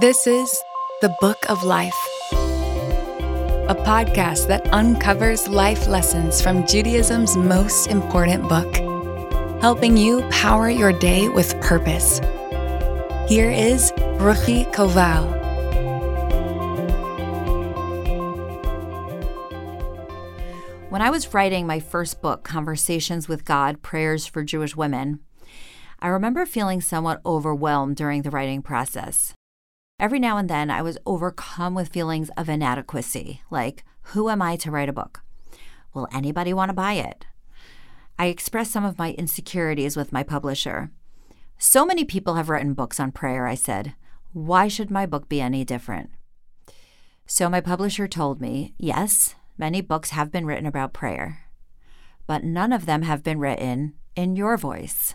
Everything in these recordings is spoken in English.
This is The Book of Life, a podcast that uncovers life lessons from Judaism's most important book, helping you power your day with purpose. Here is Ruchi Koval. When I was writing my first book, Conversations with God Prayers for Jewish Women, I remember feeling somewhat overwhelmed during the writing process. Every now and then, I was overcome with feelings of inadequacy, like, who am I to write a book? Will anybody want to buy it? I expressed some of my insecurities with my publisher. So many people have written books on prayer, I said. Why should my book be any different? So my publisher told me, yes, many books have been written about prayer, but none of them have been written in your voice.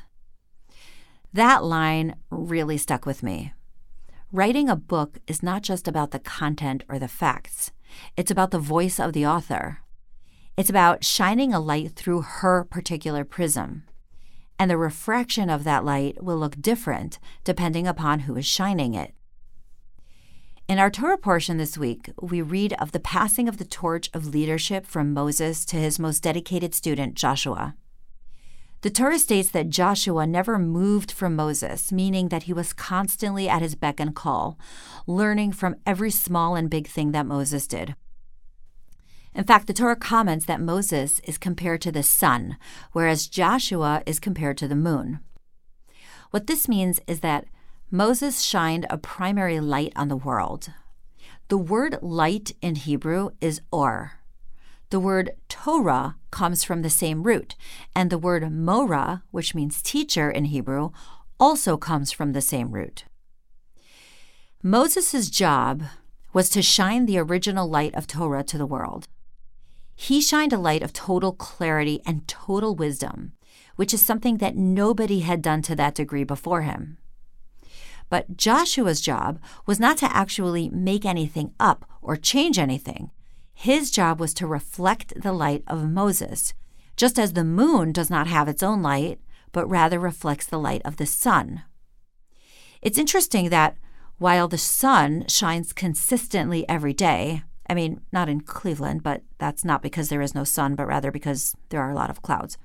That line really stuck with me. Writing a book is not just about the content or the facts, it's about the voice of the author. It's about shining a light through her particular prism. And the refraction of that light will look different depending upon who is shining it. In our Torah portion this week, we read of the passing of the torch of leadership from Moses to his most dedicated student, Joshua. The Torah states that Joshua never moved from Moses, meaning that he was constantly at his beck and call, learning from every small and big thing that Moses did. In fact, the Torah comments that Moses is compared to the sun, whereas Joshua is compared to the moon. What this means is that Moses shined a primary light on the world. The word light in Hebrew is or. The word Torah comes from the same root, and the word Mora, which means teacher in Hebrew, also comes from the same root. Moses' job was to shine the original light of Torah to the world. He shined a light of total clarity and total wisdom, which is something that nobody had done to that degree before him. But Joshua's job was not to actually make anything up or change anything, his job was to reflect the light of Moses, just as the moon does not have its own light, but rather reflects the light of the sun. It's interesting that while the sun shines consistently every day, I mean, not in Cleveland, but that's not because there is no sun, but rather because there are a lot of clouds.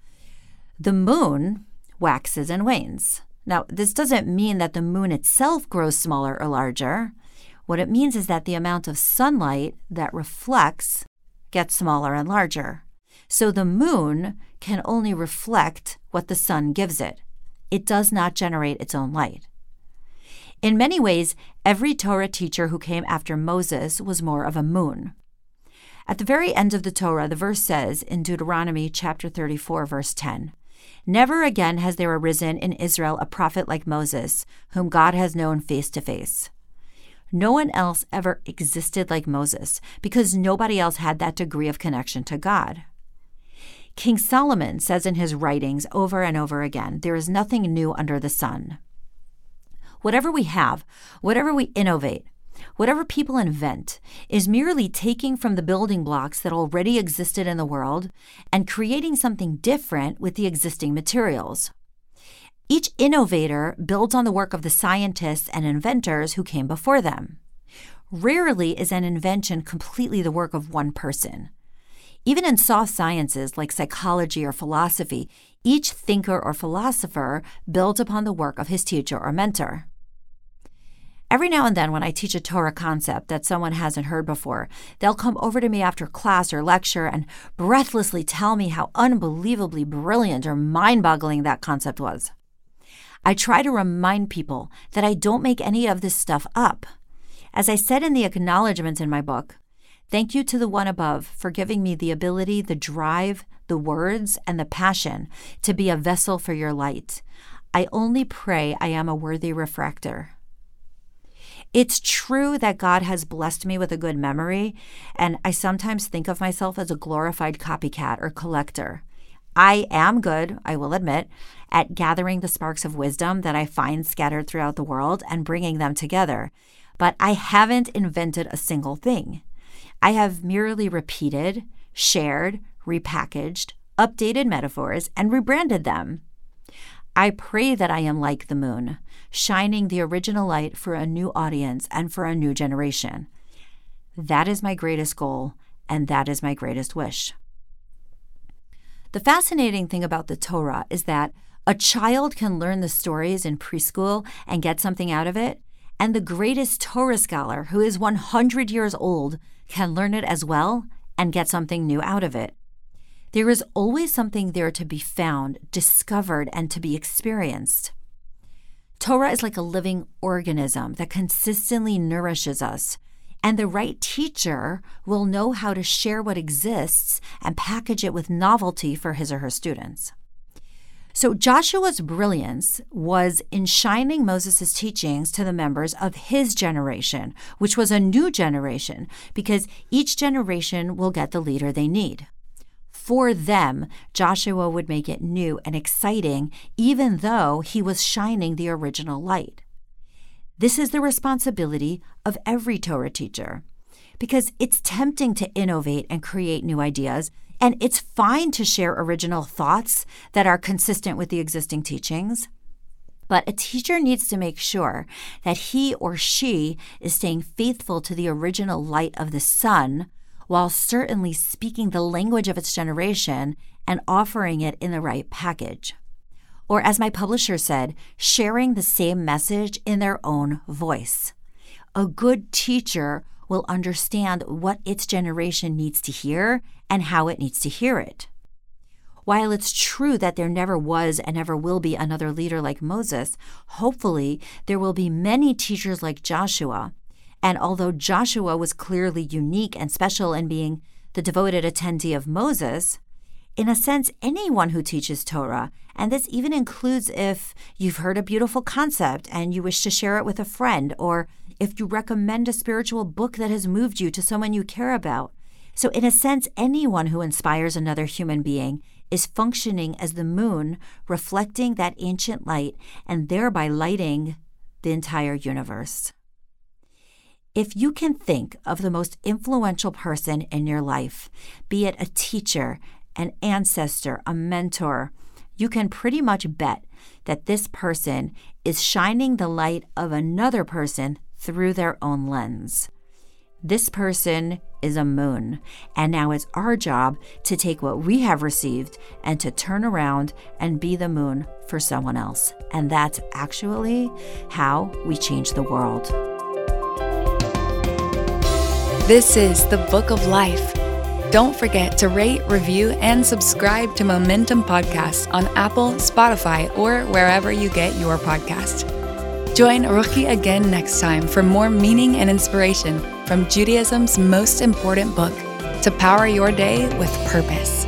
The moon waxes and wanes. Now, this doesn't mean that the moon itself grows smaller or larger. What it means is that the amount of sunlight that reflects gets smaller and larger. So the moon can only reflect what the sun gives it. It does not generate its own light. In many ways, every Torah teacher who came after Moses was more of a moon. At the very end of the Torah, the verse says in Deuteronomy chapter 34, verse 10 Never again has there arisen in Israel a prophet like Moses, whom God has known face to face. No one else ever existed like Moses because nobody else had that degree of connection to God. King Solomon says in his writings over and over again there is nothing new under the sun. Whatever we have, whatever we innovate, whatever people invent, is merely taking from the building blocks that already existed in the world and creating something different with the existing materials. Each innovator builds on the work of the scientists and inventors who came before them. Rarely is an invention completely the work of one person. Even in soft sciences like psychology or philosophy, each thinker or philosopher builds upon the work of his teacher or mentor. Every now and then, when I teach a Torah concept that someone hasn't heard before, they'll come over to me after class or lecture and breathlessly tell me how unbelievably brilliant or mind boggling that concept was. I try to remind people that I don't make any of this stuff up. As I said in the acknowledgments in my book, thank you to the one above for giving me the ability, the drive, the words, and the passion to be a vessel for your light. I only pray I am a worthy refractor. It's true that God has blessed me with a good memory, and I sometimes think of myself as a glorified copycat or collector. I am good, I will admit, at gathering the sparks of wisdom that I find scattered throughout the world and bringing them together. But I haven't invented a single thing. I have merely repeated, shared, repackaged, updated metaphors, and rebranded them. I pray that I am like the moon, shining the original light for a new audience and for a new generation. That is my greatest goal, and that is my greatest wish. The fascinating thing about the Torah is that a child can learn the stories in preschool and get something out of it, and the greatest Torah scholar, who is 100 years old, can learn it as well and get something new out of it. There is always something there to be found, discovered, and to be experienced. Torah is like a living organism that consistently nourishes us, and the right teacher will know how to share what exists and package it with novelty for his or her students. So Joshua's brilliance was in shining Moses' teachings to the members of his generation, which was a new generation, because each generation will get the leader they need. For them, Joshua would make it new and exciting, even though he was shining the original light. This is the responsibility of every Torah teacher, because it's tempting to innovate and create new ideas and it's fine to share original thoughts that are consistent with the existing teachings. But a teacher needs to make sure that he or she is staying faithful to the original light of the sun while certainly speaking the language of its generation and offering it in the right package. Or, as my publisher said, sharing the same message in their own voice. A good teacher will understand what its generation needs to hear and how it needs to hear it. While it's true that there never was and never will be another leader like Moses, hopefully there will be many teachers like Joshua. And although Joshua was clearly unique and special in being the devoted attendee of Moses, in a sense, anyone who teaches Torah, and this even includes if you've heard a beautiful concept and you wish to share it with a friend, or if you recommend a spiritual book that has moved you to someone you care about. So, in a sense, anyone who inspires another human being is functioning as the moon, reflecting that ancient light and thereby lighting the entire universe. If you can think of the most influential person in your life, be it a teacher, an ancestor, a mentor, you can pretty much bet that this person is shining the light of another person through their own lens. This person is a moon, and now it's our job to take what we have received and to turn around and be the moon for someone else. And that's actually how we change the world. This is the Book of Life. Don't forget to rate, review, and subscribe to Momentum Podcast on Apple, Spotify, or wherever you get your podcast. Join Ruchi again next time for more meaning and inspiration from Judaism's most important book to power your day with purpose.